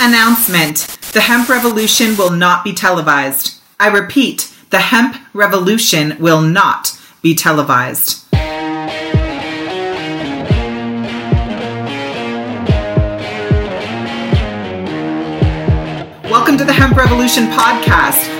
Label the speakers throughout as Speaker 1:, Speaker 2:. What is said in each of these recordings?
Speaker 1: announcement the hemp revolution will not be televised. I repeat, the hemp revolution will not be televised. Welcome to the Hemp Revolution podcast,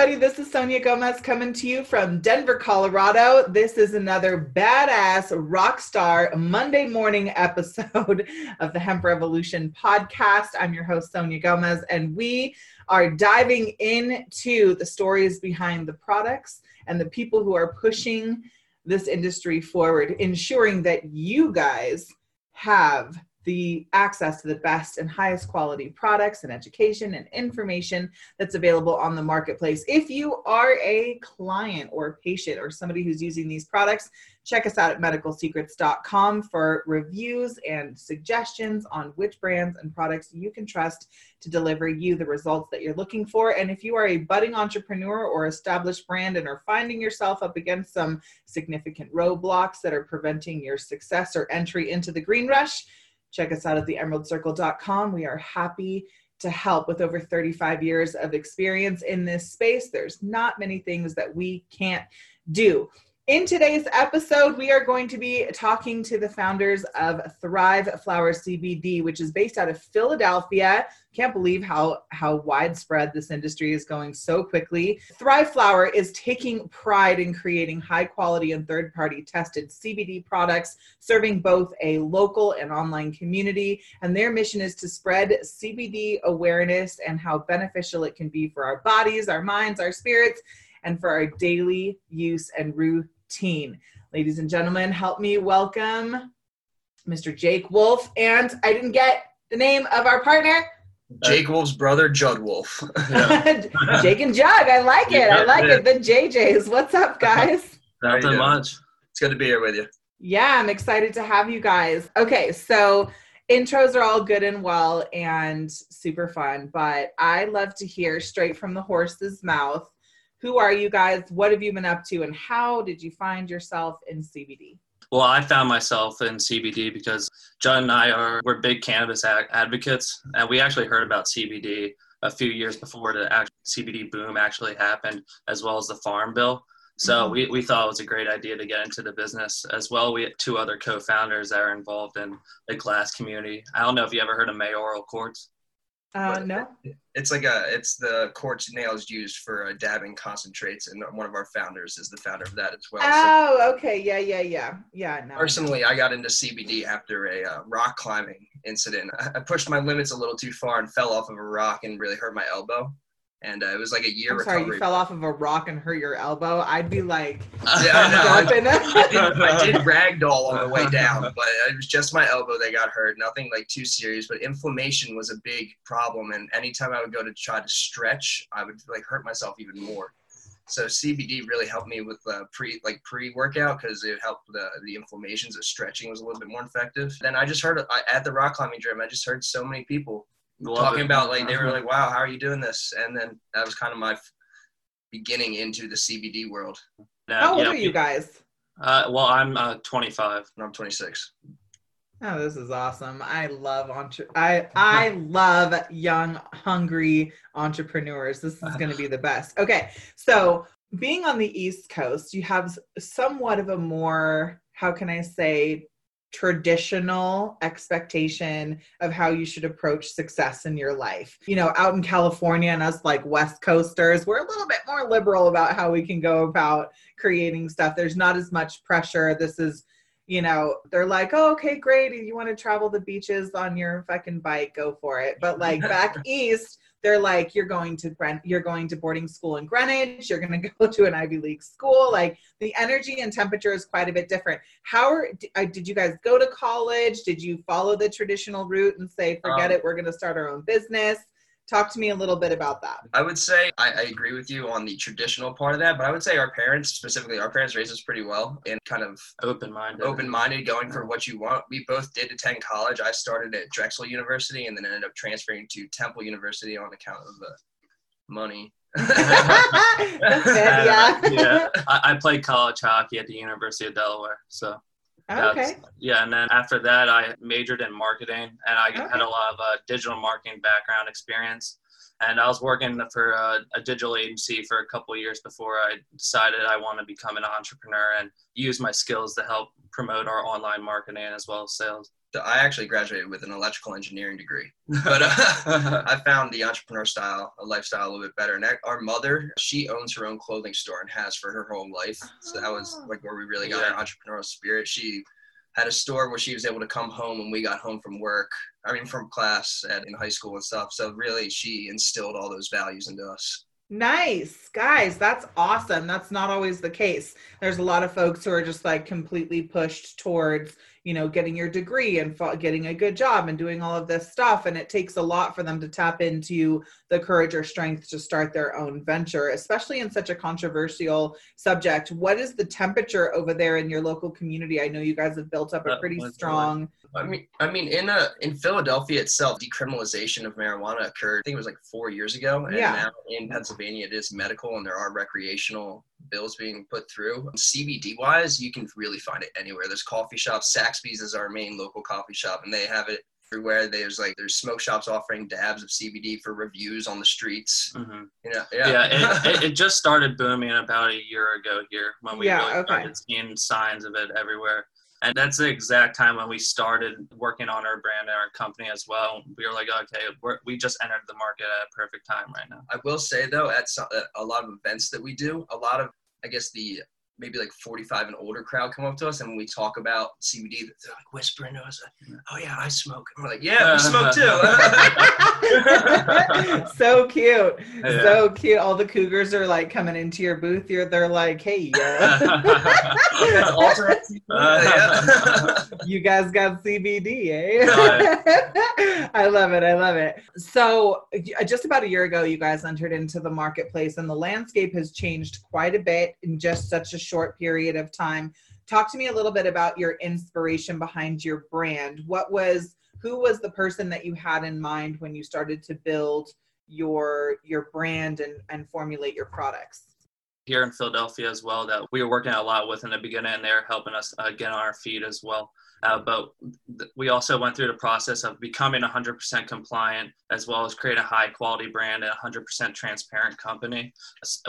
Speaker 1: Everybody? This is Sonia Gomez coming to you from Denver, Colorado. This is another badass rock star Monday morning episode of the Hemp Revolution podcast. I'm your host, Sonia Gomez, and we are diving into the stories behind the products and the people who are pushing this industry forward, ensuring that you guys have the access to the best and highest quality products and education and information that's available on the marketplace. If you are a client or patient or somebody who's using these products, check us out at medicalsecrets.com for reviews and suggestions on which brands and products you can trust to deliver you the results that you're looking for. And if you are a budding entrepreneur or established brand and are finding yourself up against some significant roadblocks that are preventing your success or entry into the green rush, check us out at theemeraldcircle.com. We are happy to help with over 35 years of experience in this space. There's not many things that we can't do. In today's episode, we are going to be talking to the founders of Thrive Flower CBD, which is based out of Philadelphia. Can't believe how, how widespread this industry is going so quickly. Thrive Flower is taking pride in creating high quality and third party tested CBD products, serving both a local and online community. And their mission is to spread CBD awareness and how beneficial it can be for our bodies, our minds, our spirits and for our daily use and routine. Ladies and gentlemen, help me welcome Mr. Jake Wolff. And I didn't get the name of our partner.
Speaker 2: Jake Wolff's brother, Judd Wolff.
Speaker 1: Jake and Judd. I like it. I like it. The JJs. What's up, guys?
Speaker 3: Nothing much.
Speaker 2: It's good to be here with you.
Speaker 1: Yeah, I'm excited to have you guys. Okay, so intros are all good and well and super fun, but I love to hear straight from the horse's mouth who are you guys? What have you been up to? And how did you find yourself in CBD?
Speaker 3: Well, I found myself in CBD because John and I are we're big cannabis advocates, and we actually heard about CBD a few years before the CBD boom actually happened, as well as the Farm Bill. So mm-hmm. we, we thought it was a great idea to get into the business as well. We had two other co-founders that are involved in the glass community. I don't know if you ever heard of mayoral quartz.
Speaker 1: Uh, no.
Speaker 2: It's like a it's the quartz nails used for uh, dabbing concentrates, and one of our founders is the founder of that as well.
Speaker 1: Oh, so, okay, yeah, yeah, yeah, yeah. No,
Speaker 2: personally, I got into CBD after a uh, rock climbing incident. I pushed my limits a little too far and fell off of a rock and really hurt my elbow and uh, it was like a year.
Speaker 1: I'm sorry, you fell off of a rock and hurt your elbow. I'd be like,
Speaker 2: yeah, I. I, did, I did ragdoll on the way down, but it was just my elbow that got hurt. Nothing like too serious, but inflammation was a big problem. And anytime I would go to try to stretch, I would like hurt myself even more. So CBD really helped me with uh, pre like pre workout because it helped the the inflammations. The stretching was a little bit more effective. Then I just heard at the rock climbing gym, I just heard so many people talking it. about like they were like, "Wow, how are you doing this?" And then that was kind of my beginning into the CBD world.
Speaker 1: how old yeah, are you guys?
Speaker 3: Uh, well, I'm uh, 25.
Speaker 2: And I'm 26.
Speaker 1: Oh, this is awesome! I love entre- I I love young, hungry entrepreneurs. This is going to be the best. Okay, so being on the East Coast, you have somewhat of a more how can I say traditional expectation of how you should approach success in your life. You know, out in California and us like West Coasters, we're a little bit more liberal about how we can go about creating stuff. There's not as much pressure. This is you know, they're like, oh, okay, great. If you want to travel the beaches on your fucking bike, go for it. But like back east, they're like, you're going to you're going to boarding school in Greenwich, you're going to go to an Ivy League school. Like the energy and temperature is quite a bit different. How are, did you guys go to college? Did you follow the traditional route and say, forget um, it, we're going to start our own business? Talk to me a little bit about that.
Speaker 2: I would say I, I, agree with you on the traditional part of that, but I would say our parents, specifically our parents, raised us pretty well and kind of
Speaker 3: open minded.
Speaker 2: Open minded, going for what you want. We both did attend college. I started at Drexel University and then ended up transferring to Temple University on account of the money.
Speaker 3: yeah. yeah. I, I played college hockey at the University of Delaware, so
Speaker 1: okay.
Speaker 3: Yeah, and then after that, I majored in marketing, and I okay. had a lot of uh, digital marketing background experience. And I was working for a, a digital agency for a couple years before I decided I want to become an entrepreneur and use my skills to help promote our online marketing as well as sales.
Speaker 2: I actually graduated with an electrical engineering degree, but uh, I found the entrepreneur style, a lifestyle a little bit better. And our mother, she owns her own clothing store and has for her whole life. So that was like where we really got yeah. our entrepreneurial spirit. She had a store where she was able to come home when we got home from work. I mean, from class at, in high school and stuff. So really, she instilled all those values into us.
Speaker 1: Nice. Guys, that's awesome. That's not always the case. There's a lot of folks who are just like completely pushed towards you know getting your degree and getting a good job and doing all of this stuff and it takes a lot for them to tap into the courage or strength to start their own venture especially in such a controversial subject what is the temperature over there in your local community i know you guys have built up a pretty uh, strong
Speaker 2: I mean, I mean, in a in Philadelphia itself, decriminalization of marijuana occurred. I think it was like four years ago, and yeah. now in Pennsylvania, it is medical, and there are recreational bills being put through. CBD wise, you can really find it anywhere. There's coffee shops. Saxby's is our main local coffee shop, and they have it everywhere. There's like there's smoke shops offering dabs of CBD for reviews on the streets. Mm-hmm. You know, yeah,
Speaker 3: yeah. It, it, just started booming about a year ago here when we yeah, really okay. started seeing signs of it everywhere. And that's the exact time when we started working on our brand and our company as well. We were like, okay, we just entered the market at a perfect time right now.
Speaker 2: I will say though, at some, uh, a lot of events that we do, a lot of I guess the maybe like 45 and older crowd come up to us and when we talk about CBD, they're like whispering to us, "Oh yeah, I smoke." And we're like, "Yeah, we smoke too."
Speaker 1: so cute, yeah. so cute. All the cougars are like coming into your booth. You're they're like, "Hey, uh, you guys got CBD, eh?" I love it. I love it. So, just about a year ago, you guys entered into the marketplace, and the landscape has changed quite a bit in just such a short period of time. Talk to me a little bit about your inspiration behind your brand. What was who was the person that you had in mind when you started to build your your brand and, and formulate your products?
Speaker 3: Here in Philadelphia as well, that we were working a lot with in the beginning, and they're helping us uh, get on our feet as well. Uh, but th- we also went through the process of becoming 100% compliant as well as create a high quality brand and 100% transparent company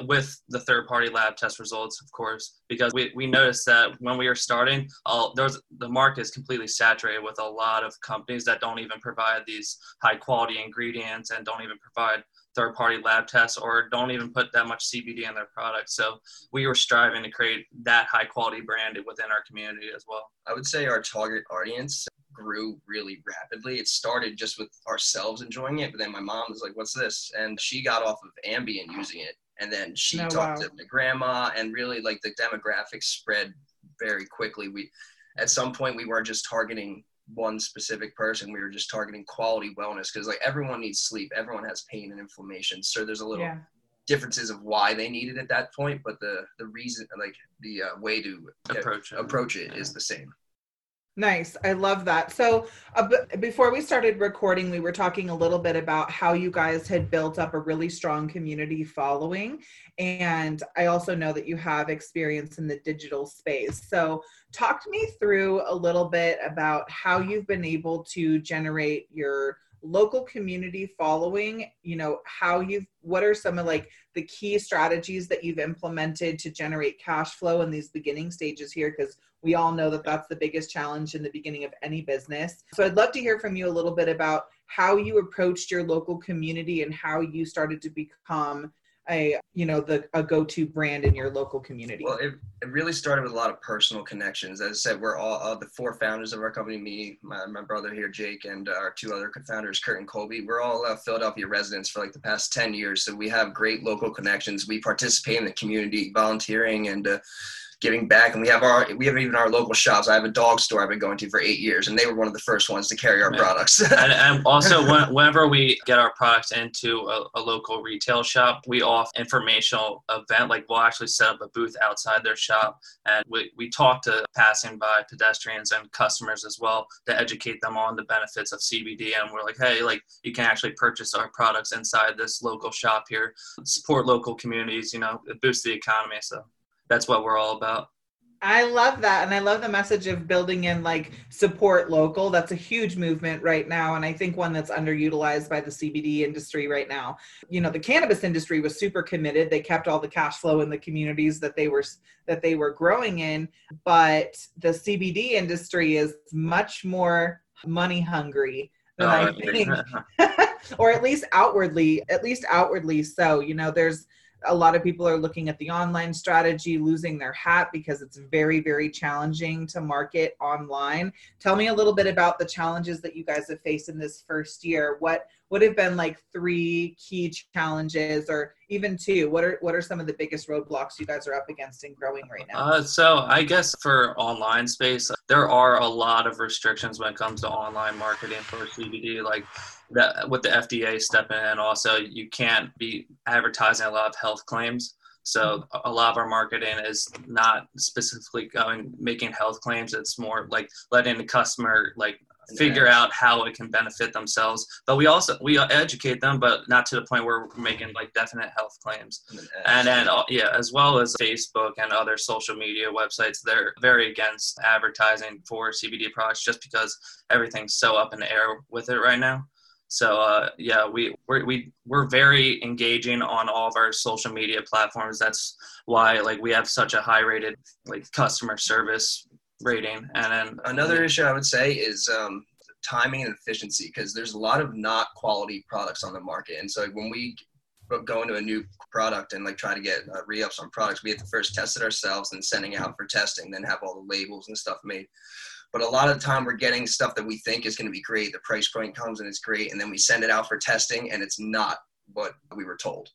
Speaker 3: with the third party lab test results, of course, because we, we noticed that when we were starting, all there's the market is completely saturated with a lot of companies that don't even provide these high quality ingredients and don't even provide third party lab tests or don't even put that much CBD in their products. So we were striving to create that high quality brand within our community as well.
Speaker 2: I would say our target audience grew really rapidly. It started just with ourselves enjoying it, but then my mom was like, "What's this?" and she got off of Ambien using it, and then she oh, talked wow. to my grandma, and really like the demographics spread very quickly. We at some point we weren't just targeting one specific person. We were just targeting quality wellness because like everyone needs sleep, everyone has pain and inflammation. So there's a little yeah. differences of why they need it at that point, but the the reason like the uh, way to
Speaker 3: approach
Speaker 2: it, approach it yeah. is the same.
Speaker 1: Nice. I love that. So, uh, b- before we started recording, we were talking a little bit about how you guys had built up a really strong community following. And I also know that you have experience in the digital space. So, talk to me through a little bit about how you've been able to generate your local community following you know how you've what are some of like the key strategies that you've implemented to generate cash flow in these beginning stages here because we all know that that's the biggest challenge in the beginning of any business. So i'd love to hear from you a little bit about how you approached your local community and how you started to become a you know the a go-to brand in your local community.
Speaker 2: Well it, it really started with a lot of personal connections. As i said we're all uh, the four founders of our company me my, my brother here jake and our two other co-founders kurt and colby we're all uh, philadelphia residents for like the past 10 years. So we have great local connections. We participate in the community volunteering and uh, giving back. And we have our we have even our local shops. I have a dog store I've been going to for eight years, and they were one of the first ones to carry our yeah. products.
Speaker 3: and, and, also, when, whenever we get our products into a, a, local retail shop, we offer informational event. Like we'll actually set up a booth outside their shop, and we we talk to passing by pedestrians and customers as well to educate them on the benefits of CBD. And we're like, hey, like you can actually purchase our products inside this local shop here, support local communities. You know, boost the economy. So that's what we're all about.
Speaker 1: I love that. And I love the message of building in like support local. That's a huge movement right now. And I think one that's underutilized by the CBD industry right now. You know, the cannabis industry was super committed. They kept all the cash flow in the communities that they were that they were growing in. But the CBD industry is much more money hungry than oh, I think. or at least outwardly, at least outwardly so. You know, there's a lot of people are looking at the online strategy losing their hat because it's very very challenging to market online. Tell me a little bit about the challenges that you guys have faced in this first year. What would have been like three key challenges or even two? What are what are some of the biggest roadblocks you guys are up against in growing right now?
Speaker 3: Uh, so i guess for online space there are a lot of restrictions when it comes to online marketing for cbd like that with the FDA stepping in, also you can't be advertising a lot of health claims. So a lot of our marketing is not specifically going making health claims. It's more like letting the customer like figure out how it can benefit themselves. But we also we educate them, but not to the point where we're making like definite health claims. And then uh, yeah, as well as Facebook and other social media websites, they're very against advertising for CBD products just because everything's so up in the air with it right now. So uh, yeah, we we're, we we're very engaging on all of our social media platforms. That's why like we have such a high rated like customer service rating. And then
Speaker 2: another issue I would say is um, timing and efficiency because there's a lot of not quality products on the market. And so when we go into a new product and like try to get uh, re-ups on products, we have to first test it ourselves and sending out for testing, then have all the labels and stuff made. But a lot of the time, we're getting stuff that we think is going to be great. The price point comes and it's great, and then we send it out for testing, and it's not what we were told.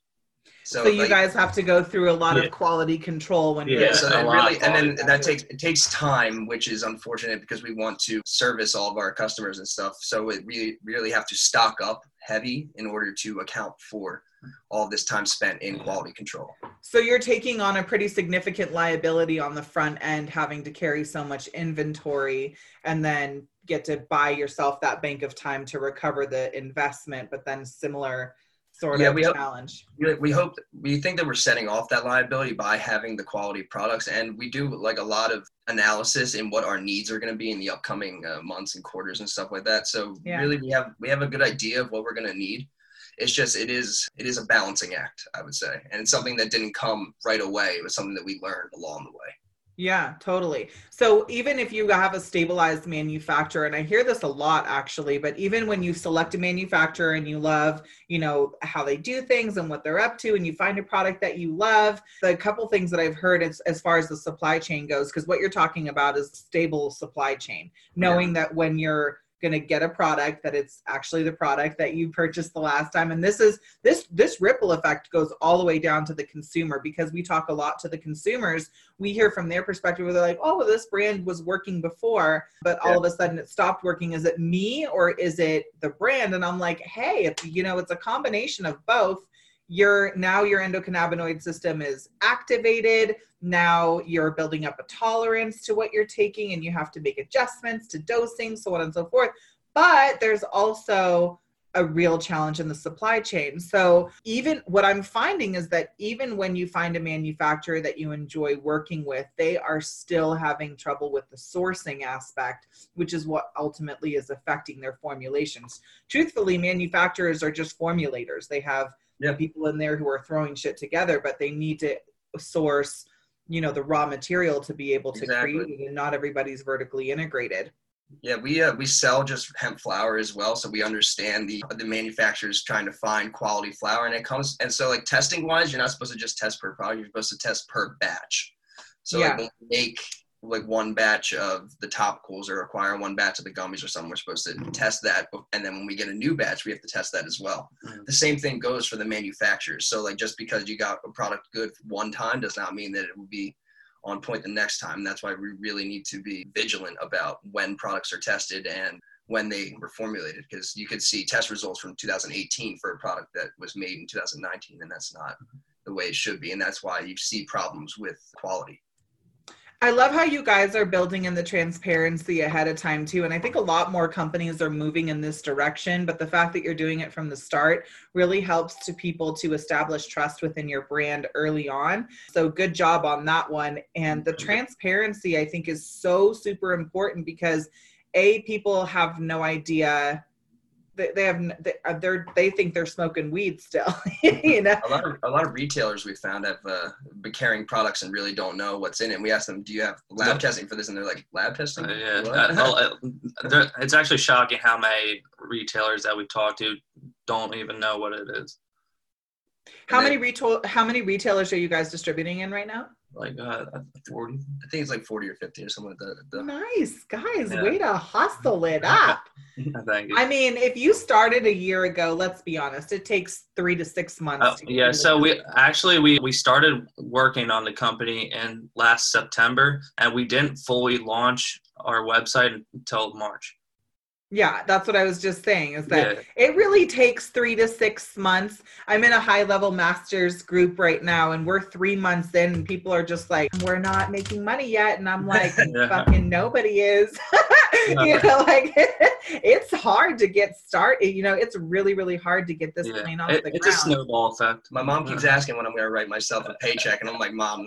Speaker 1: So, so you like, guys have to go through a lot yeah. of quality control when
Speaker 2: yeah, so really, and then that takes it takes time, which is unfortunate because we want to service all of our customers and stuff. So we really really have to stock up heavy in order to account for all this time spent in quality control.
Speaker 1: So you're taking on a pretty significant liability on the front end, having to carry so much inventory and then get to buy yourself that bank of time to recover the investment, but then similar sort yeah, of
Speaker 2: we
Speaker 1: challenge.
Speaker 2: Hope, we hope we think that we're setting off that liability by having the quality products, and we do like a lot of analysis in what our needs are going to be in the upcoming uh, months and quarters and stuff like that. So yeah. really, we have we have a good idea of what we're going to need it's just it is it is a balancing act i would say and it's something that didn't come right away it was something that we learned along the way
Speaker 1: yeah, totally. So even if you have a stabilized manufacturer, and I hear this a lot actually, but even when you select a manufacturer and you love, you know, how they do things and what they're up to, and you find a product that you love, the couple things that I've heard as, as far as the supply chain goes, because what you're talking about is stable supply chain, knowing yeah. that when you're going to get a product that it's actually the product that you purchased the last time. And this is this this ripple effect goes all the way down to the consumer because we talk a lot to the consumers. We hear from their perspective where they're like oh well this brand was working before but all yeah. of a sudden it stopped working. Is it me or is it the brand? And i'm like hey you know it's a combination of both your now your endocannabinoid system is activated now you're building up a tolerance to what you're taking and you have to make adjustments to dosing so on and so forth but there's also a real challenge in the supply chain. So, even what I'm finding is that even when you find a manufacturer that you enjoy working with, they are still having trouble with the sourcing aspect, which is what ultimately is affecting their formulations. Truthfully, manufacturers are just formulators. They have yeah. people in there who are throwing shit together, but they need to source, you know, the raw material to be able to exactly. create it, and not everybody's vertically integrated.
Speaker 2: Yeah, we uh, we sell just hemp flower as well, so we understand the the manufacturers trying to find quality flower, and it comes and so like testing wise, you're not supposed to just test per product; you're supposed to test per batch. So
Speaker 1: Yeah.
Speaker 2: like make like one batch of the topicals or acquire one batch of the gummies or something, we're supposed to test that, and then when we get a new batch, we have to test that as well.
Speaker 3: Mhm.
Speaker 2: The same thing goes for the manufacturers. So like just because you got a product good one time does not mean that it will be on point the next time. That's why we really need to be vigilant about when products are tested and when they were formulated because you could see test results from 2018 for a product that was made in 2019 and that's not the way it should be and that's why you see problems with quality
Speaker 1: I love how you guys are building in the transparency ahead of time too. And I think a lot more companies are moving in this direction. But the fact that you're doing it from the start really helps to people to establish trust within your brand early on. So good job on that one. And the transparency, I think, is so super important because a people have no idea. They, they have they, uh, they're they think they're smoking weed still you know
Speaker 2: a lot of a lot of retailers we found have uh, been carrying products and really don't know what's in it and we asked them do you have lab
Speaker 3: Yeah.
Speaker 2: testing for this and they're like lab testing
Speaker 3: Uh, yeah,
Speaker 2: What?"
Speaker 3: well, it's actually shocking how many retailers that we've talked to don't even know what it is.
Speaker 1: how
Speaker 2: And
Speaker 1: many
Speaker 2: then-
Speaker 1: retail how many retailers are you guys distributing in right now
Speaker 3: Like uh, 40.
Speaker 2: i think it's like 40 or 50 or something like that the,
Speaker 1: Nice, guys.
Speaker 3: Yeah.
Speaker 1: Way to hustle it up.
Speaker 3: Thank you.
Speaker 1: I mean, if you started a year ago, let's be honest, it takes three to six months.
Speaker 3: Uh,
Speaker 1: to
Speaker 3: yeah, so we actually we we started working on the company in last September, and we didn't fully launch our website until March.
Speaker 1: Yeah, that's what I was just saying is that
Speaker 3: Yeah,
Speaker 1: it really takes three to six months. I'm in a high level masters group right now, and we're three months in, and people are just like, we're not making money yet. And I'm like,
Speaker 3: Yeah.
Speaker 1: fucking nobody is. you know, like it's hard to get started. You know, it's really, really hard to get this
Speaker 3: yeah.
Speaker 1: plane off
Speaker 3: It-
Speaker 1: the
Speaker 3: it's a
Speaker 1: ground.
Speaker 3: snowball effect.
Speaker 2: my mom keeps asking when i'm going to write myself a paycheck and i'm like mom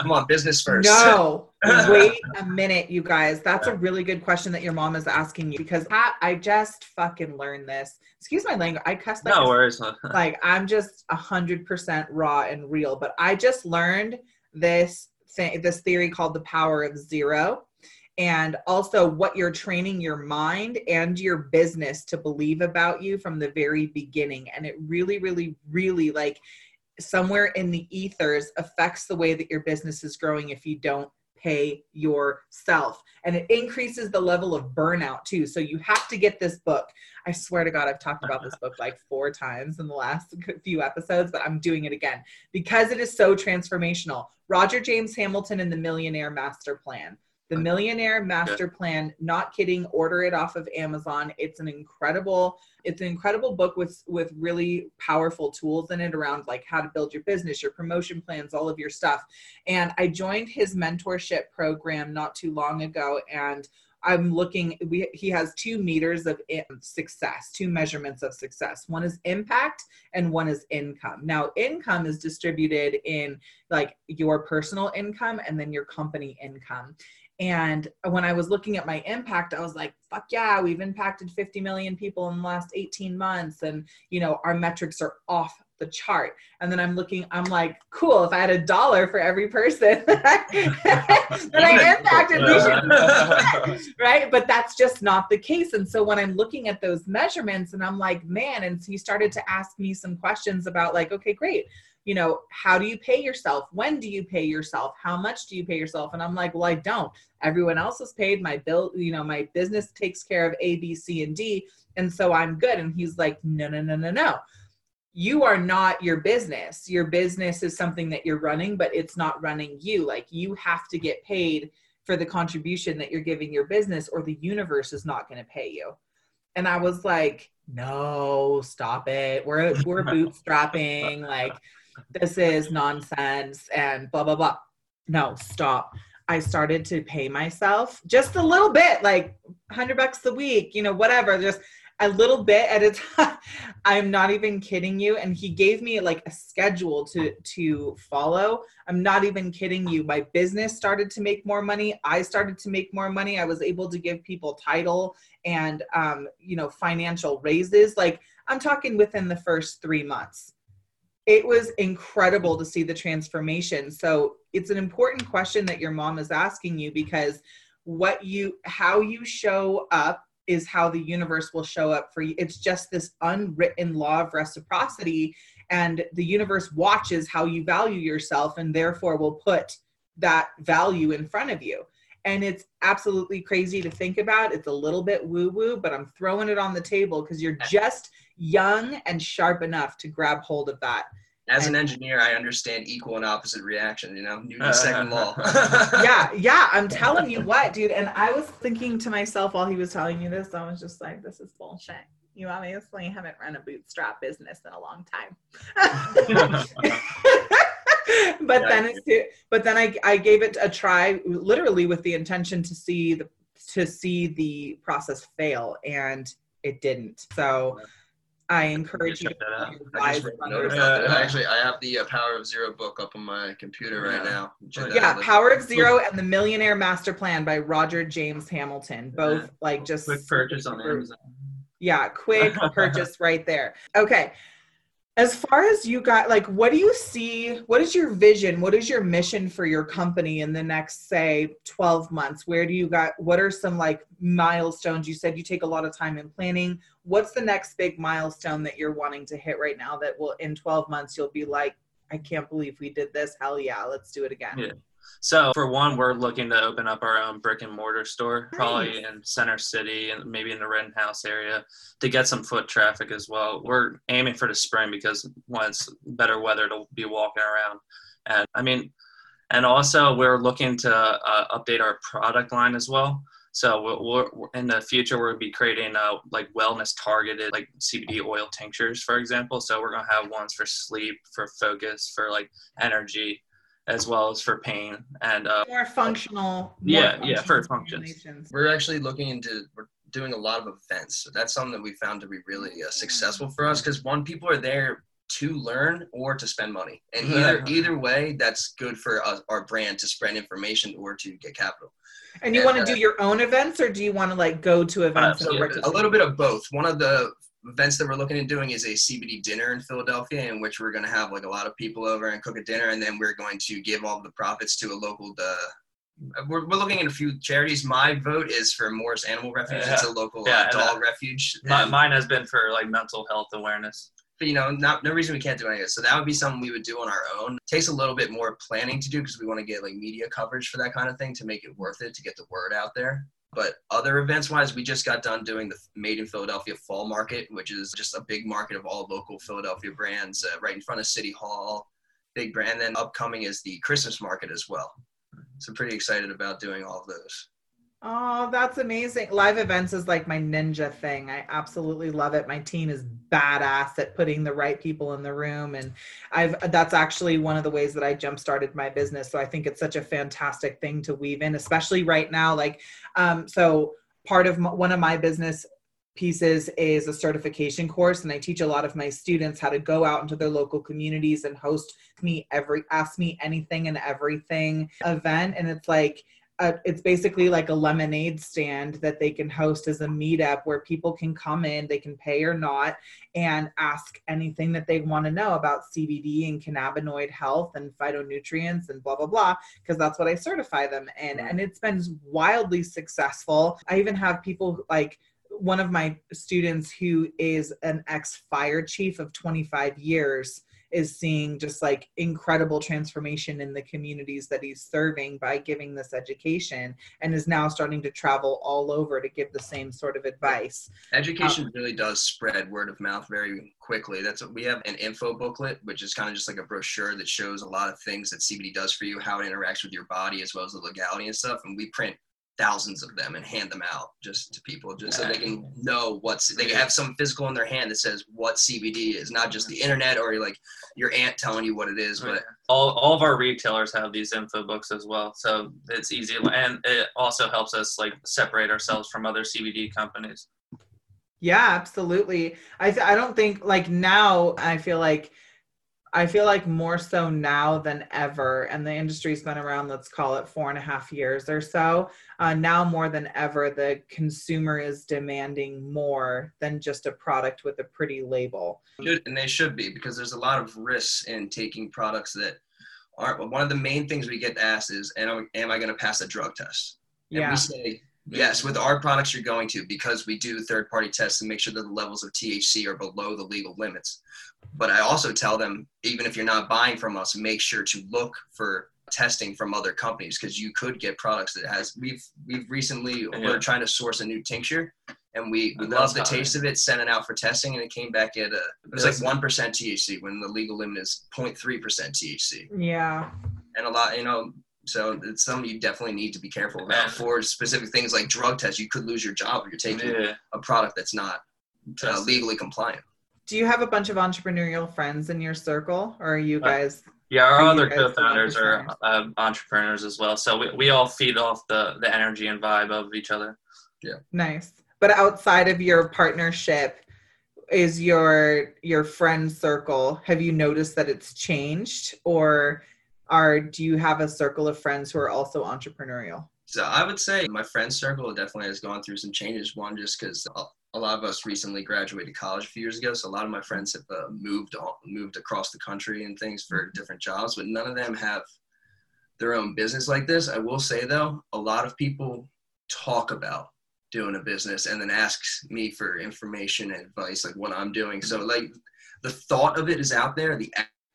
Speaker 2: come on business first
Speaker 1: No, wait a minute, you guys. That's a really good question that your mom is asking you because I, I just fucking learned this. Excuse my language. I cuss like
Speaker 3: No worries.
Speaker 1: like I'm just a hundred percent raw and real. But I just learned this thing, this theory called the power of zero, and also what you're training your mind and your business to believe about you from the very beginning. And it really, really, really like somewhere in the ethers affects the way that your business is growing if you don't pay yourself. And it increases the level of burnout too. So you have to get this book. I swear to god i've talked about this book like four times in the last few episodes but i'm doing it again. Because it is so transformational. Roger james hamilton and the millionaire master plan the millionaire master plan not kidding order it off of amazon. It's an incredible it's an incredible book with with really powerful tools in it around like how to build your business your promotion plans all of your stuff. And i joined his mentorship program not too long ago and i'm looking we he has two meters of success two measurements of success. One is impact and one is income. Now income is distributed in like your personal income and then your company income and when I was looking at my impact, I was like, fuck yeah, we've impacted 50 million people in the last 18 months. And, you know, our metrics are off the chart. And then I'm looking, I'm like, cool, if I had a dollar for every person that I, impacted, we should, right? But that's just not the case. And so when I'm looking at those measurements and I'm like, man, and so he started to ask me some questions about, like, okay, great you know, how do you pay yourself? When do you pay yourself? How much do you pay yourself? And I'm like, well, I don't. Everyone else is paid. My bill, you know, my business takes care of A, B, C, and D. And so I'm good. And he's like, no, no, no, no, no. You are not your business. Your business is something that you're running, but it's not running you. Like you have to get paid for the contribution that you're giving your business, or the universe is not going to pay you. And I was like, no, stop it. We're we're bootstrapping. Like this is nonsense and blah blah blah. No stop. I started to pay myself just a little bit like 100 bucks a week you know whatever just a little bit at a time. I'm not even kidding you. And he gave me like a schedule to to follow. I'm not even kidding you. My business started to make more money. I started to make more money. I was able to give people title and um, you know financial raises. Like i'm talking within the first three months it was incredible to see the transformation. So it's an important question that your mom is asking you because what you how you show up is how the universe will show up for you. It's just this unwritten law of reciprocity and the universe watches how you value yourself and therefore will put that value in front of you and it's absolutely crazy to think about. It's a little bit woo woo, but I'm throwing it on the table because you're just young and sharp enough to grab hold of that.
Speaker 2: As an engineer, I understand equal and opposite reaction, you know, Newton's uh, second law.
Speaker 1: yeah, yeah, I'm telling you what, dude. And I was thinking to myself while he was telling you this, I was just like, this is bullshit. You obviously haven't run a bootstrap business in a long time. but yeah, then it's but then I, I gave it a try literally with the intention to see the to see the process fail and it didn't so I encourage you. To
Speaker 2: I actually, I have the uh, Power of Zero book up on my computer right now.
Speaker 1: Yeah, Power of Zero and the Millionaire Master Plan by Roger James Hamilton. Both yeah. like just
Speaker 3: quick purchase on Amazon.
Speaker 1: Yeah, quick purchase right there. Okay, as far as you got like what do you see what is your vision? What is your mission for your company in the next say 12 months? Where do you got what are some like milestones? You said you take a lot of time in planning. What's the next big milestone that you're wanting to hit right now that will in 12 months you'll be like i can't believe we did this. Hell yeah let's do it again.
Speaker 3: Yeah. So for one, we're looking to open up our own brick and mortar store, nice. probably in Center City and maybe in the Rittenhouse area to get some foot traffic as well. We're aiming for the spring because once better weather to be walking around. And I mean, and also we're looking to uh, update our product line as well. So we're, we're, in the future, we'll be creating uh, like wellness targeted, like CBD oil tinctures, for example. So we're gonna have ones for sleep, for focus, for like energy, as well as for pain and uh,
Speaker 1: more functional. More
Speaker 3: yeah, functional yeah, for functions.
Speaker 2: We're actually looking into we're doing a lot of events. So that's something that we found to be really uh, successful for us because one, people are there to learn or to spend money, and either either way, that's good for us, our brand to spread information or to get capital.
Speaker 1: And you want to uh, do your own events, or do you want to like go to events?
Speaker 2: Uh, a little bit of both. One of the events that we're looking at doing is a CBD dinner in Philadelphia, in which we're going to have like a lot of people over and cook a dinner, and then we're going to give all the profits to a local. Uh, we're, we're looking at a few charities. My vote is for Morris Animal Refuge. Yeah. It's a local yeah, uh, dog refuge.
Speaker 3: My, mine has been for like mental health awareness.
Speaker 2: But you know, not no reason we can't do any of this. So that would be something we would do on our own. It takes a little bit more planning to do because we want to get like media coverage for that kind of thing to make it worth it to get the word out there. But other events wise, we just got done doing the Made in Philadelphia Fall Market, which is just a big market of all local Philadelphia brands uh, right in front of City Hall. Big brand. And then upcoming is the Christmas market as well. So pretty excited about doing all of those.
Speaker 1: Oh, that's amazing. Live events is like my ninja thing. I absolutely love it. My team is badass at putting the right people in the room and I've that's actually one of the ways that I jump started my business. So I think it's such a fantastic thing to weave in especially right now like um so part of my, one of my business pieces is a certification course and I teach a lot of my students how to go out into their local communities and host me every ask me anything and everything event and it's like a, it's basically like a lemonade stand that they can host as a meetup where people can come in, they can pay or not, and ask anything that they want to know about CBD and cannabinoid health and phytonutrients and blah blah blah, because that's what I certify them in, and it's been wildly successful. I even have people like one of my students who is an ex fire chief of 25 years is seeing just like incredible transformation in the communities that he's serving by giving this education and is now starting to travel all over to give the same sort of advice.
Speaker 2: Education um, really does spread word of mouth very quickly. That's what we have an info booklet, which is kind of just like a brochure that shows a lot of things that CBD does for you, how it interacts with your body, as well as the legality and stuff. And we print thousands of them and hand them out just to people just so they can know what's they have some physical in their hand that says what CBD is not just the internet or like your aunt telling you what it is but oh,
Speaker 3: all, all of our retailers have these info books as well so it's easy and it also helps us like separate ourselves from other CBD companies.
Speaker 1: Yeah absolutely. I th- I don't think like now I feel like I feel like more so now than ever, and the industry's been around, let's call it four and a half years or so. Uh, now more than ever, the consumer is demanding more than just a product with a pretty label.
Speaker 2: And they should be because there's a lot of risks in taking products that aren't. One of the main things we get asked is, am I, am I going to pass a drug test? And
Speaker 1: Yeah.
Speaker 2: we say, yes, with our products you're going to because we do third party tests and make sure that the levels of THC are below the legal limits. But I also tell them, even if you're not buying from us, make sure to look for testing from other companies because you could get products that has we've we've recently
Speaker 3: Yeah.
Speaker 2: we're trying to source a new tincture and we, we love the
Speaker 3: high.
Speaker 2: taste of it sent it out for testing and it came back at a it was like one percent THC when the legal limit is 0.3 percent THC
Speaker 1: Yeah.
Speaker 2: and a lot, you know. So it's something you definitely need to be careful about
Speaker 3: And-
Speaker 2: for specific things like drug tests. You could lose your job if you're taking
Speaker 3: Yeah.
Speaker 2: a product that's not uh, legally compliant.
Speaker 1: Do you have a bunch of entrepreneurial friends in your circle, or are you
Speaker 3: Uh,
Speaker 1: guys?
Speaker 3: Yeah, our other co-founders are
Speaker 1: entrepreneurs?
Speaker 3: uh, entrepreneurs as well. So we, we all feed off the, the energy and vibe of each other. Yeah.
Speaker 1: Nice. But outside of your partnership, is your your friend circle? Have you noticed that it's changed, or are do you have a circle of friends who are also entrepreneurial?
Speaker 2: So I would say my friend circle definitely has gone through some changes. One, just because a lot of us recently graduated college a few years ago, so a lot of my friends have uh, moved on, moved across the country and things for different jobs, but none of them have their own business like this. I will say though, a lot of people talk about doing a business and then asks me for information and advice, like what I'm doing. So like the thought of it is out there. The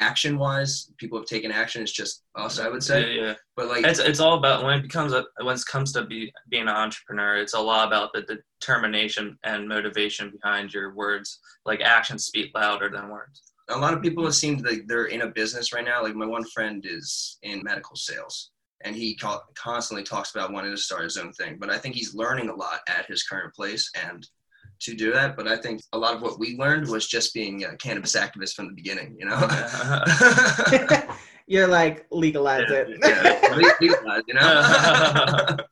Speaker 2: action wise, people have taken action. It's just us, I would say.
Speaker 3: Yeah, yeah.
Speaker 2: But like
Speaker 3: It's it's all about when it becomes a when it comes to be being an entrepreneur. It's a lot about the determination and motivation behind your words. Like actions speak louder than words.
Speaker 2: a lot of people it seems like they're in a business right now like my one friend is in medical sales and he constantly talks about wanting to start his own thing but i think he's learning a lot at his current place and to do that but i think a lot of what we learned was just being a cannabis activist from the beginning you know
Speaker 1: You're like legalize it.
Speaker 2: yeah, legalize, you know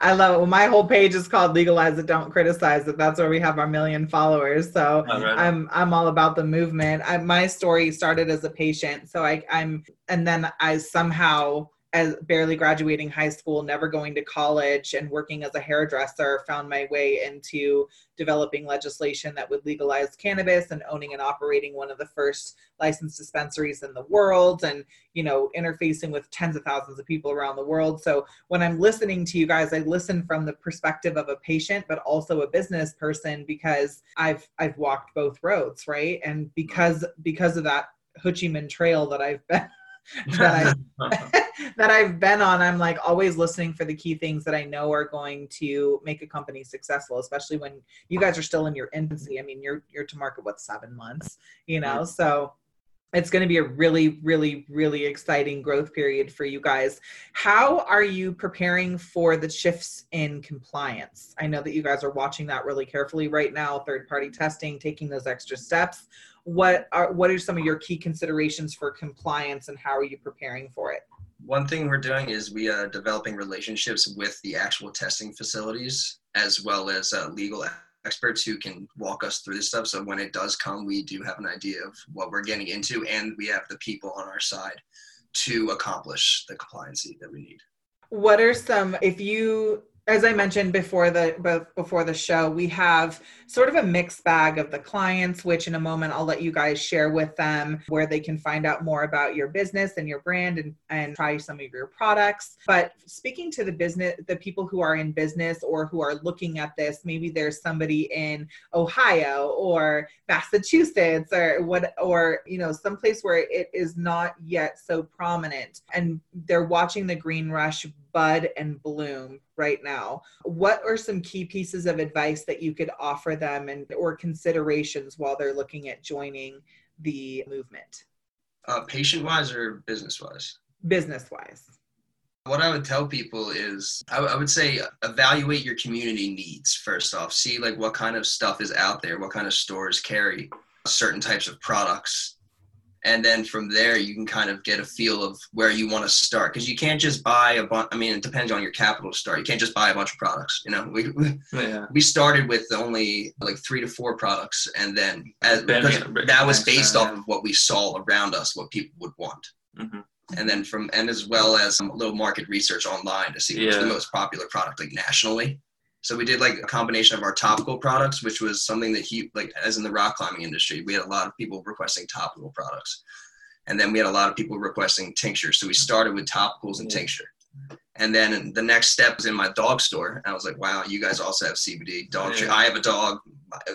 Speaker 1: I love it. Well, my whole page is called "Legalize It, Don't Criticize It." That's where we have our million followers. So
Speaker 3: right.
Speaker 1: I'm I'm all about the movement. I, my story started as a patient, so I, I'm and then I somehow, as barely graduating high school, never going to college, and working as a hairdresser, found my way into developing legislation that would legalize cannabis and owning and operating one of the first licensed dispensaries in the world, and you know interfacing with tens of thousands of people around the world. So when I'm listening to you guys, I listen from the perspective of a patient, but also a business person because I've I've walked both roads, right? And because because of that Ho Chi Minh Trail that I've been that I that I've been on, I'm like always listening for the key things that I know are going to make a company successful, especially when you guys are still in your infancy. I mean, you're you're to market what seven months, you know, so it's going to be a really really really exciting growth period for you guys. How are you preparing for the shifts in compliance? I know that you guys are watching that really carefully right now third party testing taking those extra steps what are what are some of your key considerations for compliance and how are you preparing for it?
Speaker 2: One thing we're doing is we are developing relationships with the actual testing facilities as well as uh, legal experts who can walk us through this stuff. So when it does come we do have an idea of what we're getting into and we have the people on our side to accomplish the compliancy that we need.
Speaker 1: What are some if you as i mentioned before the before the show we have sort of a mixed bag of the clients which in a moment i'll let you guys share with them where they can find out more about your business and your brand and, and try some of your products. But speaking to the business the people who are in business or who are looking at this maybe there's somebody in ohio or massachusetts or what or you know someplace where it is not yet so prominent and they're watching the green rush bud and bloom right now what are some key pieces of advice that you could offer them and or considerations while they're looking at joining the movement
Speaker 2: uh, patient wise or business wise
Speaker 1: business wise
Speaker 2: what I would tell people is I, w- I would say evaluate your community needs first off. See like what kind of stuff is out there, what kind of stores carry certain types of products. And then from there, you can kind of get a feel of where you want to start because you can't just buy a bunch. I mean, it depends on your capital to start. You can't just buy a bunch of products. You know, we, we,
Speaker 3: yeah.
Speaker 2: we started with only like three to four products, and then as, because that was based off of what we saw around us, what people would want
Speaker 3: Mhm.
Speaker 2: and then from and as well as some little market research online to see what's the most popular product like nationally. So we did like a combination of our topical products, which was something that he like as in the rock climbing industry, we had a lot of people requesting topical products. And then we had a lot of people requesting tinctures. So we started with topicals and tincture. And then the next step was in my dog store. And I was like, wow, you guys also have CBD. Dog
Speaker 3: Yeah.
Speaker 2: I have a dog.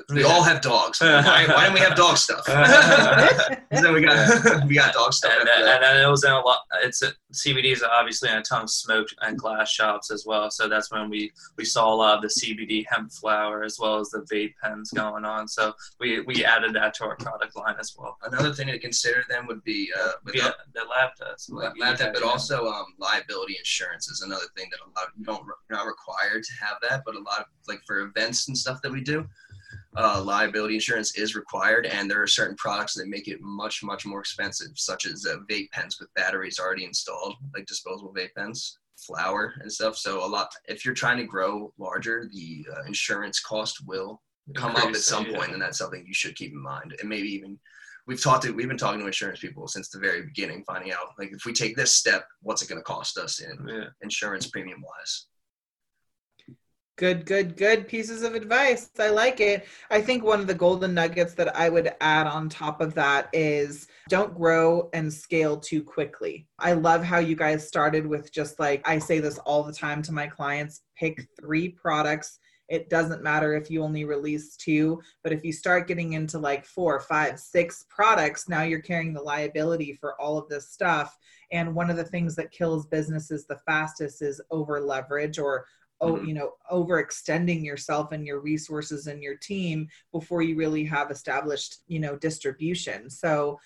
Speaker 2: We
Speaker 3: Yeah.
Speaker 2: all have dogs. Why, why don't we have dog stuff? so we got we got dog stuff.
Speaker 3: and,
Speaker 2: after that.
Speaker 3: and it was in a lot. It's a, CBD is obviously in a ton of smoke and glass shops as well. So that's when we we saw a lot of the CBD hemp flower as well as the vape pens going on. So we we added that to our product line as well.
Speaker 2: Another thing to consider then would be uh, with
Speaker 3: Yeah, the lab test.
Speaker 2: lab lab tech, but also um, liability insurance is another thing that a lot of you don't you're not required to have that, but a lot of like for events and stuff that we do, uh, liability insurance is required, and there are certain products that make it much much more expensive, such as uh, vape pens with batteries already installed, like disposable vape pens, flower and stuff. So a lot if you're trying to grow larger, the uh, insurance cost will come up at some
Speaker 3: yeah.
Speaker 2: point, and that's something you should keep in mind, and maybe even we've talked to we've been talking to insurance people since the very beginning, finding out like if we take this step, what's it going to cost us in
Speaker 3: Yeah.
Speaker 2: insurance premium wise?
Speaker 1: Good, good, good pieces of advice. I like it. I think one of the golden nuggets that I would add on top of that is don't grow and scale too quickly. I love how you guys started with just like, I say this all the time to my clients pick three products. It doesn't matter if you only release two, but if you start getting into like four, five, six products, now you're carrying the liability for all of this stuff. And one of the things that kills businesses the fastest is over leverage or oh, you know, overextending yourself and your resources and your team before you really have established, you know, distribution. So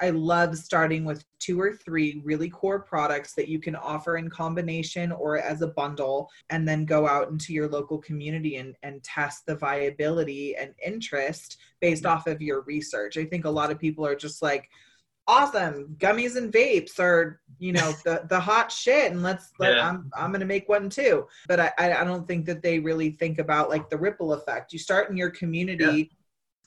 Speaker 1: I love starting with two or three really core products that you can offer in combination or as a bundle, and then go out into your local community and, and test the viability and interest based mm-hmm. off of your research. I think a lot of people are just like, awesome. Gummies and vapes are you know the the hot shit and let's let
Speaker 3: Yeah.
Speaker 1: i'm i'm gonna make one too. But I, I don't think that they really think about like the ripple effect. You start in your community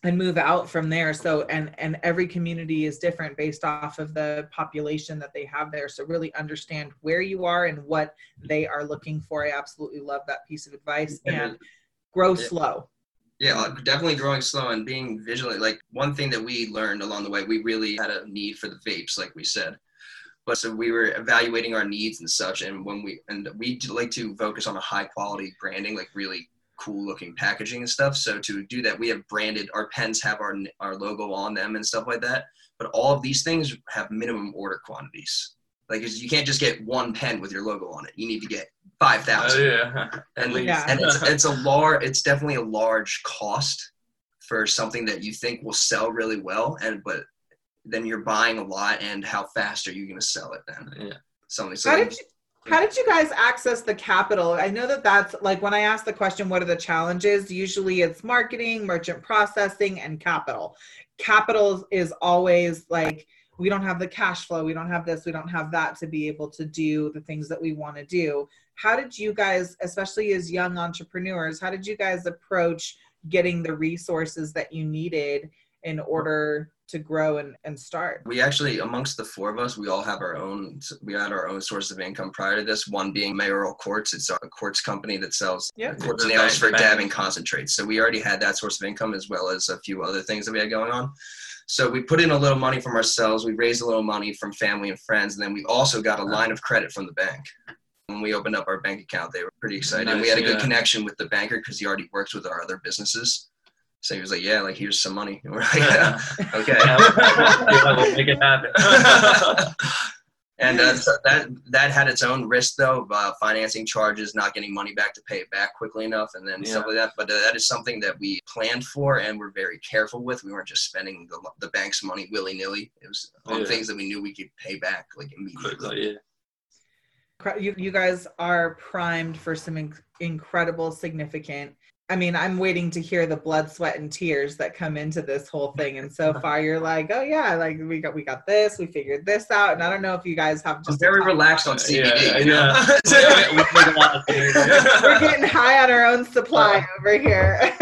Speaker 1: and move out from there. So and and every community is different based off of the population that they have there. So really understand where you are and what they are looking for. I absolutely love that piece of advice. And grow
Speaker 2: Yeah.
Speaker 1: slow
Speaker 2: Yeah, definitely growing slow and being vigilant. Like one thing that we learned along the way, we really had a need for the vapes, like we said. But so we were evaluating our needs and such, and when we and we like to focus on a high quality branding, like really cool looking packaging and stuff. So to do that, we have branded our pens have our our logo on them and stuff like that. But all of these things have minimum order quantities. Like you can't just get one pen with your logo on it. You need to get five
Speaker 3: Oh,
Speaker 2: thousand
Speaker 3: yeah. At
Speaker 2: and,
Speaker 3: least.
Speaker 1: Yeah.
Speaker 2: and it's, it's a large it's definitely a large cost for something that you think will sell really well and but then you're buying a lot and how fast are you going to sell it then
Speaker 3: yeah.
Speaker 2: something so
Speaker 1: how did you how did you guys access the capital i know that that's like when i ask the question what are the challenges usually it's marketing merchant processing and capital capital is always like we don't have the cash flow we don't have this we don't have that to be able to do the things that we want to do how did you guys especially as young entrepreneurs how did you guys approach getting the resources that you needed in order to grow and, and start?
Speaker 2: We actually amongst the four of us we all have our own we had our own source of income prior to this. One being mayoral quartz it's a quartz company that sells
Speaker 1: Yeah.
Speaker 2: quartz nails
Speaker 3: bang-
Speaker 2: for
Speaker 3: bang.
Speaker 2: dabbing concentrates. So we already had that source of income as well as a few other things that we had going on. So we put in a little money from ourselves. We raised a little money from family and friends. And then we also got a line of credit from the bank when we opened up our bank account they were pretty excited and we had a good
Speaker 3: yeah.
Speaker 2: connection with the banker because he already works with our other businesses so he was like yeah like here's some money and we're like
Speaker 3: Yeah.
Speaker 2: okay
Speaker 3: Yeah, we'll make it happen.
Speaker 2: and uh, so that that had its own risk though of uh, financing charges not getting money back to pay it back quickly enough and then stuff like that but uh, that is something that we planned for and we're very careful with we weren't just spending the, the bank's money willy-nilly it was on
Speaker 3: Yeah.
Speaker 2: things that we knew we could pay back like immediately
Speaker 3: Quickly, yeah.
Speaker 1: Cra- you, you guys are primed for some inc- incredible significant i mean i'm waiting to hear the blood sweat and tears that come into this whole thing. And so far you're like oh yeah like we got we got this we figured this out. And i don't know if you guys have just
Speaker 2: i'm
Speaker 1: just
Speaker 2: very relaxed on
Speaker 3: Yeah,
Speaker 2: cbd
Speaker 3: yeah. Yeah, we- we make a lot of tears.
Speaker 1: we're getting high on our own supply over here.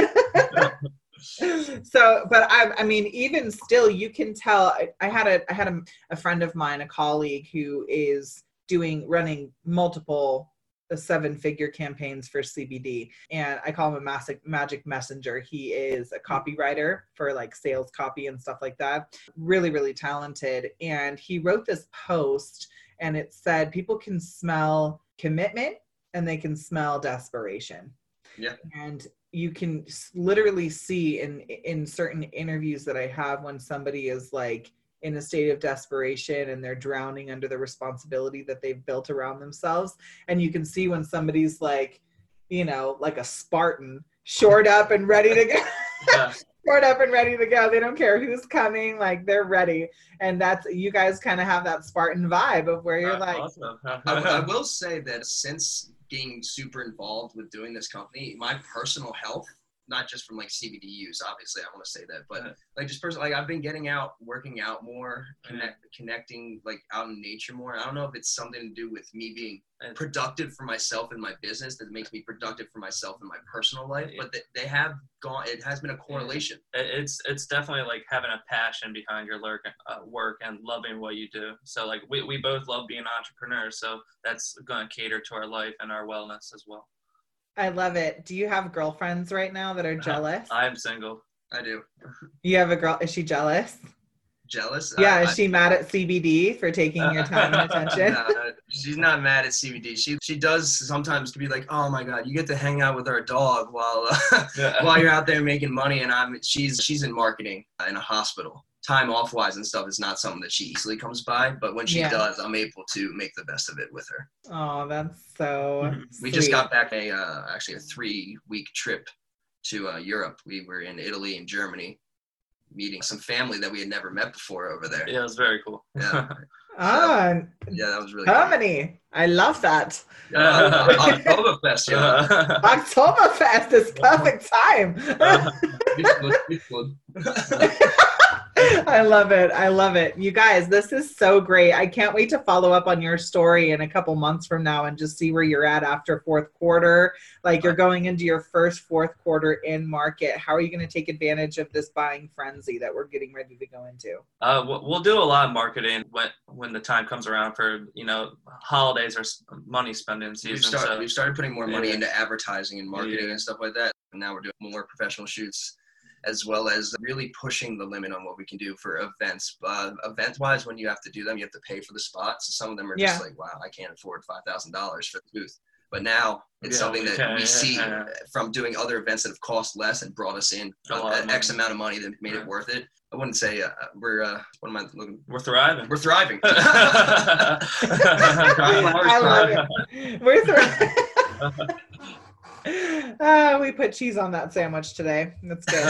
Speaker 1: So but I, I mean even still you can tell I, I had a i had a, a friend of mine a colleague who is doing running multiple uh, seven figure campaigns for cbd and i call him a magic magic messenger he is a copywriter for like sales copy and stuff like that really really talented and he wrote this post and it said people can smell commitment and they can smell desperation.
Speaker 2: Yeah.
Speaker 1: And you can literally see in in certain interviews that I have when somebody is like in a state of desperation and they're drowning under the responsibility that they've built around themselves and you can see when somebody's like you know like a spartan shored up and ready to go
Speaker 3: Yeah.
Speaker 1: shored up and ready to go they don't care who's coming like they're ready and that's you guys kind of have that spartan vibe of where you're
Speaker 3: Uh,
Speaker 1: like
Speaker 3: awesome.
Speaker 2: I, I will say that since being super involved with doing this company, my personal health, not just from like CBD use, obviously, I want to say that, but
Speaker 3: Yeah.
Speaker 2: like just personally, like I've been getting out, working out more,
Speaker 3: Mhm.
Speaker 2: connect, connecting like out in nature more. I don't know if it's something to do with me being productive for myself in my business that makes me productive for myself in my personal life,
Speaker 3: Yeah.
Speaker 2: but they, they have gone, it has been a correlation.
Speaker 3: it- it's it's definitely like having a passion behind your work, uh, work and loving what you do. So like we, we both love being entrepreneurs, so that's going to cater to our life and our wellness as well.
Speaker 1: I love it do you have girlfriends right now that are jealous
Speaker 3: I'm single.
Speaker 2: I do.
Speaker 1: you have a girl is she jealous
Speaker 2: Jealous?
Speaker 1: yeah
Speaker 2: I-
Speaker 1: is she mad at cbd for taking your time and attention
Speaker 2: No, no, she's not mad at CBD. She she does sometimes to be like, "Oh my God, you get to hang out with our dog while uh, while you're out there making money." And I'm she's she's in marketing in a hospital. Time off wise and stuff is not something that she easily comes by, but when she
Speaker 1: Yeah.
Speaker 2: does, I'm able to make the best of it with her.
Speaker 1: oh that's so
Speaker 3: Mhm.
Speaker 2: We just got back a uh, actually a three week trip to uh, Europe. We were in Italy and Germany, meeting some family that we had never met before over there.
Speaker 3: yeah, it was very cool.
Speaker 2: Yeah,
Speaker 1: ah
Speaker 2: yeah, that was really. Good.
Speaker 1: Germany. I love that.
Speaker 2: Uh, Oktoberfest, yeah.
Speaker 1: Oktoberfest is perfect time. I love it. I love it. You guys, this is so great. I can't wait to follow up on your story in a couple months from now and just see where you're at after fourth quarter. Like you're going into your first fourth quarter in market. How are you going to take advantage of this buying frenzy that we're getting ready to go into?
Speaker 3: Uh, we'll we'll do a lot of marketing when when the time comes around for you know holidays or money spending season.
Speaker 2: We've
Speaker 3: season.
Speaker 2: started,
Speaker 3: so
Speaker 2: we've started putting more money
Speaker 3: Yeah.
Speaker 2: into advertising and marketing
Speaker 3: Yeah.
Speaker 2: and stuff like that. And now we're doing more professional shoots, as well as really pushing the limit on what we can do for events. Uh, event wise, when you have to do them, you have to pay for the spots. So some of them are just like, wow, I can't afford five thousand dollars for the booth. But now it's
Speaker 3: Yeah,
Speaker 2: something
Speaker 3: we
Speaker 2: that
Speaker 3: can,
Speaker 2: we
Speaker 3: yeah,
Speaker 2: see
Speaker 3: yeah.
Speaker 2: from doing other events that have cost less and brought us in
Speaker 3: A
Speaker 2: an X amount of money that made
Speaker 3: Yeah.
Speaker 2: it worth it. I wouldn't say uh, we're uh, what am I looking?
Speaker 3: we're thriving.
Speaker 2: We're thriving.
Speaker 1: I love it. We're thrilled. Uh, we put cheese on that sandwich today. That's good.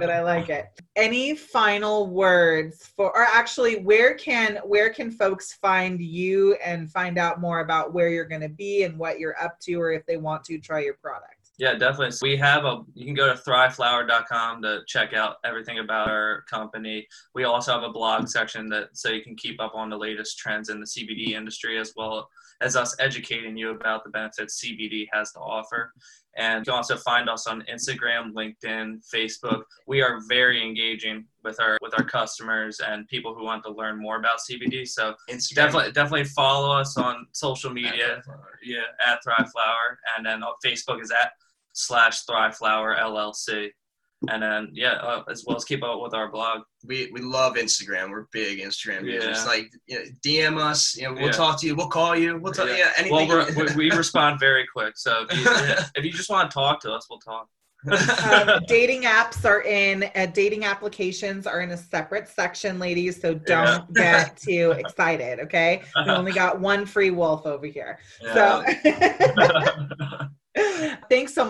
Speaker 1: but I like it. Any final words for, or actually, where can where can folks find you and find out more about where you're going to be and what you're up to, or if they want to try your product?
Speaker 3: Yeah, definitely. So we have a, you can go to thriveflower.com to check out everything about our company. We also have a blog section that so you can keep up on the latest trends in the CBD industry as well as us educating you about the benefits CBD has to offer. And you can also find us on Instagram, LinkedIn, Facebook. We are very engaging with our with our customers and people who want to learn more about CBD. So
Speaker 2: Instagram.
Speaker 3: definitely definitely follow us on social media yeah, at Thrive Flower, and then on Facebook is at slash Thrive Flower LLC, and then yeah, uh, as well as keep up with our blog.
Speaker 2: we we love Instagram. We're big Instagram users.
Speaker 3: Yeah.
Speaker 2: Like you know, DM us. You know, we'll
Speaker 3: Yeah.
Speaker 2: talk to you. We'll call you. We'll talk.
Speaker 3: Yeah.
Speaker 2: Yeah, anything.
Speaker 3: Well, we're, we, we respond very quick, so if you, if you just want to talk to us, we'll talk.
Speaker 1: Um, dating apps are in uh, dating applications are in a separate section, ladies. So don't get too excited. Okay, we only got one free wolf over here. So. Thanks so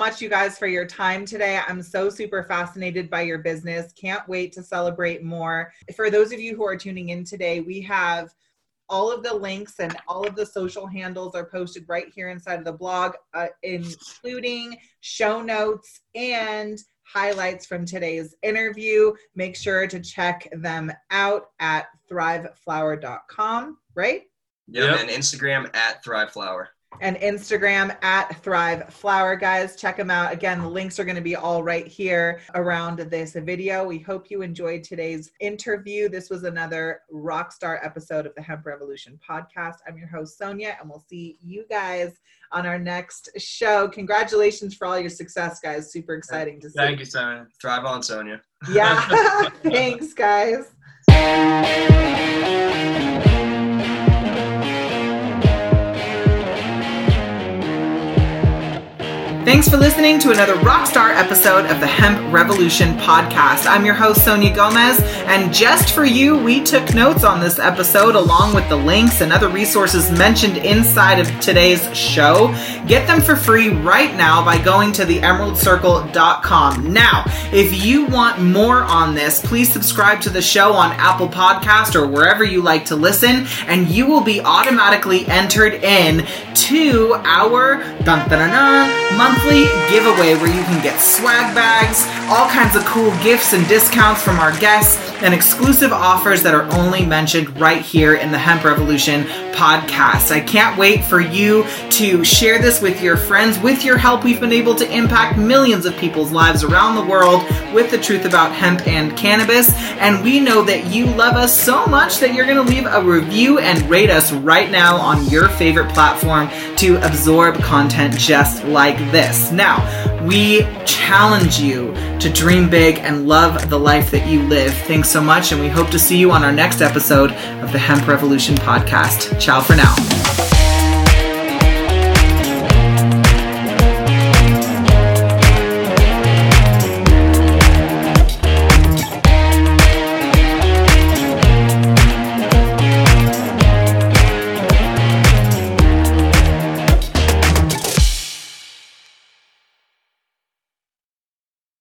Speaker 1: much, you guys, for your time today. I'm so super fascinated by your business. Can't wait to celebrate more. For those of you who are tuning in today, we have all of the links and all of the social handles are posted right here inside of the blog, uh, including show notes and highlights from today's interview. Make sure to check them out at thriveflower.com, right?
Speaker 2: yeah,
Speaker 3: Yep.
Speaker 2: and Instagram at Thrive Flower.
Speaker 1: And Instagram at Thrive Flower. Guys, check them out. Again, the links are going to be all right here around this video. We hope you enjoyed today's interview. This was another rock star episode of the Hemp Revolution podcast. I'm your host, Sonia, and we'll see you guys on our next show. Congratulations for all your success, guys. Super exciting to see.
Speaker 3: Thank you, Sonia.
Speaker 2: Thrive on, Sonia.
Speaker 1: Yeah. Thanks, guys. Thanks for listening to another Rockstar episode of the Hemp Revolution podcast. I'm your host, Sonia Gomez, and just for you, we took notes on this episode along with the links and other resources mentioned inside of today's show. Get them for free right now by going to theemeraldcircle.com. Now, if you want more on this, please subscribe to the show on Apple Podcast or wherever you like to listen, and you will be automatically entered in to our dun, dun, dun, monthly giveaway where you can get swag bags, all kinds of cool gifts and discounts from our guests, and exclusive offers that are only mentioned right here in the Hemp Revolution podcast. I can't wait for you to share this with your friends. With your help, we've been able to impact millions of people's lives around the world with the truth about hemp and cannabis. And we know that you love us so much that you're going to leave a review and rate us right now on your favorite platform to absorb content just like this. Now, we challenge you to dream big and love the life that you live. Thanks so much, and we hope to see you on our next episode of the Hemp Revolution podcast. Ciao for now.